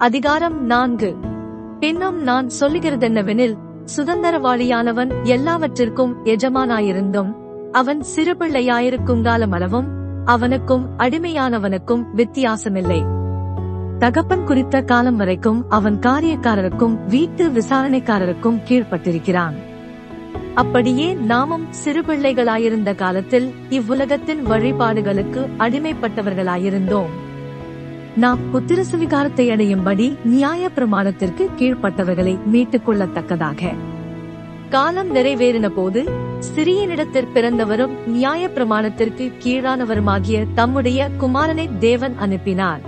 அதிகாரம் நான்கு. பின்னும் நான் சொல்லுகிறதென்னவெனில் சுதந்திரவாளியானவன் எல்லாவற்றிற்கும் எஜமானாயிருந்தும் அவன் சிறுபிள்ளையாயிருக்கும் காலமளவும் அவனுக்கும் அடிமையானவனுக்கும் வித்தியாசமில்லை. தகப்பன் குறித்த காலம் வரைக்கும் அவன் காரியக்காரருக்கும் வீட்டு விசாரணைக்காரருக்கும் கீழ்ப்பட்டிருக்கிறான். அப்படியே நாமும் சிறுபிள்ளைகளாயிருந்த காலத்தில் இவ்வுலகத்தின் வழிபாடுகளுக்கு அடிமைப்பட்டவர்களாயிருந்தோம். நாம் புத்திர சுவிகாரத்தை அடையும்படி நியாய பிரமாணத்திற்கு கீழ்ப்பட்டவர்களை மீட்டுக் கொள்ளத்தக்கதாக. காலம் நிறைவேறின போது சிறியனிடத்தில் பிறந்தவரும் நியாய பிரமாணத்திற்கு கீழானவருமாகிய தம்முடைய குமாரனை தேவன் அனுப்பினார்.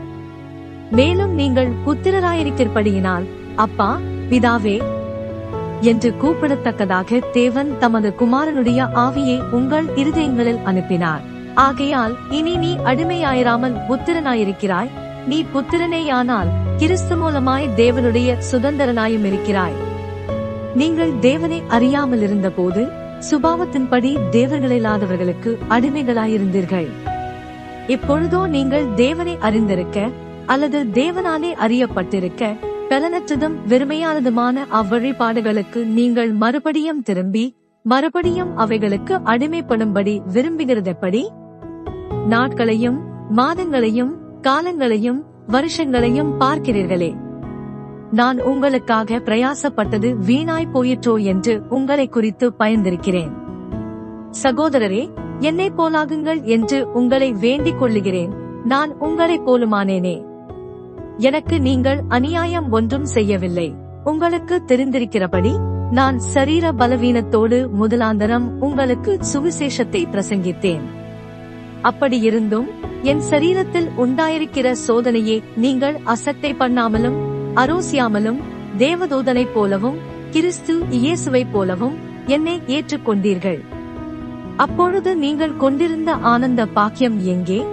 மேலும் நீங்கள் புத்திரராயிருக்கிறபடியினால் அப்பா பிதாவே என்று கூப்பிடத்தக்கதாக தேவன் தமது குமாரனுடைய ஆவியை உங்கள் இருதயங்களில் அனுப்பினார். ஆகையால் இனி நீ அடிமையாயிராமல் புத்திரனாயிருக்கிறாய் நீ புத்திரனேயானால் கிறிஸ்து மூலமாய் தேவனுடைய சுதந்திரனாயும் இருக்கிறாய். நீங்கள் தேவனை அறியாமல் இருந்த போது சுபாவத்தின்படி தேவர்களில்லாதவர்களுக்கு அடிமைகளாயிருந்தீர்கள். இப்பொழுதோ நீங்கள் தேவனை அறிந்திருக்க அல்லது தேவனாலே அறியப்பட்டிருக்க பலனற்றதும் வெறுமையானதுமான அவ்வழிபாடுகளுக்கு நீங்கள் மறுபடியும் திரும்பி மறுபடியும் அவைகளுக்கு அடிமைப்படும்படி விரும்புகிறதெப்படி? நாட்களையும் மாதங்களையும் காலங்களையும் வருஷங்களையும் பார்க்கிறீர்களே. நான் உங்களுக்காக பிரயாசப்பட்டது வீணாய் போயிற்றோ என்று உங்களை குறித்து பயந்திருக்கிறேன். சகோதரரே என்னை போலாகுங்கள் என்று உங்களை வேண்டிக் கொள்ளுகிறேன். நான் உங்களைப் போலுமானேனே. எனக்கு நீங்கள் அநியாயம் ஒன்றும் செய்யவில்லை. உங்களுக்கு தெரிந்திருக்கிறபடி நான் சரீர பலவீனத்தோடு முதலாந்தரம் உங்களுக்கு சுவிசேஷத்தை பிரசங்கித்தேன். அப்படியிருந்தும் என் சரீரத்தில் உண்டாயிருக்கிற சோதனையை நீங்கள் அசட்டை பண்ணாமலும் அரோசியாமலும் தேவதூதனை போலவும் கிறிஸ்து இயேசுவைப் போலவும் என்னை ஏற்றுக்கொண்டீர்கள். அப்பொழுது நீங்கள் கொண்டிருந்த ஆனந்த பாக்கியம் எங்கே?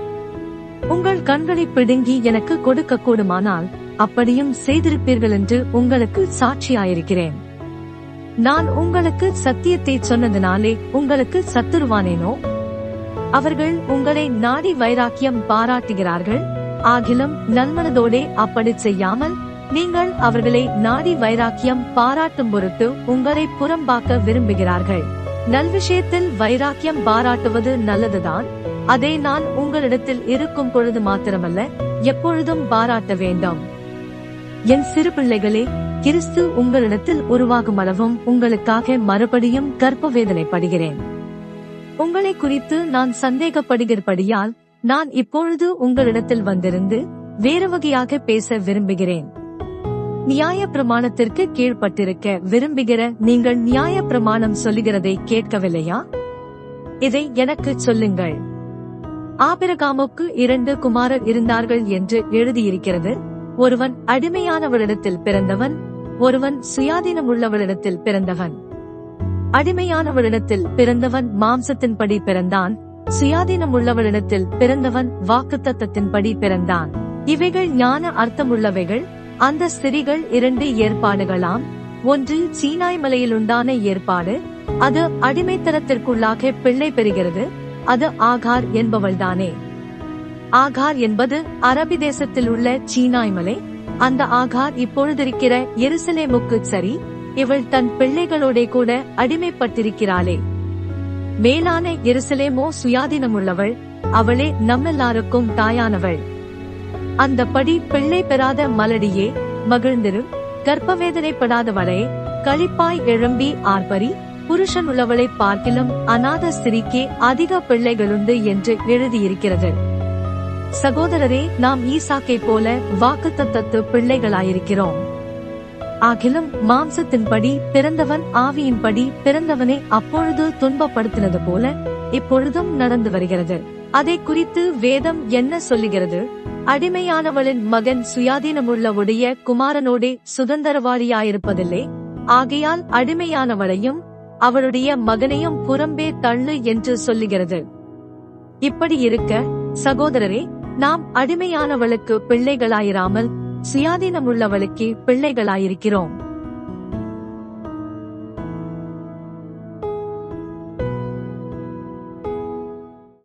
உங்கள் கண்களை பிடுங்கி எனக்கு கொடுக்க கூடுமானால் அப்படியும் செய்திருப்பீர்கள் என்று உங்களுக்கு சாட்சியாயிருக்கிறேன். நான் உங்களுக்கு சத்தியத்தை சொன்னதினாலே உங்களுக்கு சத்துருவானேனோ? அவர்கள் உங்களை நாடி வைராக்கியம் பாராட்டுகிறார்கள். ஆகிலும் நன்மனதோடே அப்படி செய்யாமல் நீங்கள் அவர்களை நாடி வைராக்கியம் பாராட்டும் பொருட்டு உங்களை புறம்பாக்க விரும்புகிறார்கள். நல்விஷயத்தில் வைராக்கியம் பாராட்டுவது நல்லதுதான். அதை நான் உங்களிடத்தில் இருக்கும் பொழுது மாத்திரமல்ல எப்பொழுதும் பாராட்ட வேண்டும். என் சிறு பிள்ளைகளே கிறிஸ்து உங்களிடத்தில் உருவாகும் அளவும் உங்களுக்காக மறுபடியும் கற்ப வேதனைப்படுகிறேன் உங்களை குறித்து நான் சந்தேகப்படுகிறபடியால் நான் இப்பொழுது உங்களிடத்தில் வந்திருந்து வேறு வகையாக பேச விரும்புகிறேன். நியாய பிரமாணத்திற்கு கீழ்ப்பட்டிருக்க விரும்புகிற நீங்கள் நியாய பிரமாணம் சொல்லுகிறதை கேட்கவில்லையா? இதை எனக்கு சொல்லுங்கள். ஆபிரகாமுக்கு இரண்டு குமாரர் இருந்தார்கள் என்று எழுதியிருக்கிறது. ஒருவன் அடிமையானவரிடத்தில் பிறந்தவன் ஒருவன் சுயாதீனமுள்ளவரிடத்தில் பிறந்தவன். அடிமையானவரிடத்தில் பிறந்தவன் மாம்சத்தின்படி பிறந்தான். சுயாதீனம் உள்ளவரிடத்தில் பிறந்தவன் வாக்குத்தத்தத்தின்படி பிறந்தான். இவைகள் ஞான அர்த்தமுள்ளவைகள். அந்த ஸ்திரிகள் இரண்டு ஏற்பாடுகளாம். ஒன்று சீனாய் மலையில் உண்டான ஏற்பாடு. அது அடிமைத்தனத்திற்குள்ளாக பிள்ளை பெறுகிறது. அது ஆகார் என்பவள்தானே. ஆகார் என்பது அரபி தேசத்தில் உள்ள சீனாய் மலை. அந்த ஆகார் இப்பொழுதிருக்கிற எருசலேமுக்கு சரி. இவள் தன் பிள்ளைகளோட கூட அடிமைப்பட்டிருக்கிறாளே. மேலான எருசலேமோ சுயாதீனமுள்ளவள் அவளே நம்மெல்லாருக்கும் தாயானவள். அந்த படி பிள்ளை பெறாத மலடியே மகிழ்ந்திரு கர்ப்பவேதனைப்படாதவளே களிப்பாய் எழும்பி ஆர்பரி புருஷன் உள்ளவளை பார்க்கிலும் அநாத ஸ்திரிக்கே அதிக பிள்ளைகளுண்டு என்று எழுதியிருக்கிறது. சகோதரரே நாம் ஈசாக்கை போல வாக்குத்தத்தத்து பிள்ளைகளாயிருக்கிறோம். ஆகிலும் மாம்சத்தின்படி பிறந்தவன் ஆவியின்படி பிறந்தவனை அப்பொழுது துன்பப்படுத்தினது போல இப்பொழுதும் நடந்து வருகிறது. அதை குறித்து வேதம் என்ன சொல்லுகிறது? அடிமையானவளின் மகன் சுயாதீனமுள்ளவுடைய குமாரனோடே சுதந்திரவாளியாயிருப்பதில்லை. ஆகையால் அடிமையானவளையும் அவளுடைய மகனையும் புறம்பே தள்ளு என்று சொல்லுகிறது. இப்படி இருக்க சகோதரரே நாம் அடிமையானவளுக்கு பிள்ளைகளாயிராமல் சுயாதீனமுள்ளவளுக்கே பிள்ளைகளாயிருக்கிறோம்.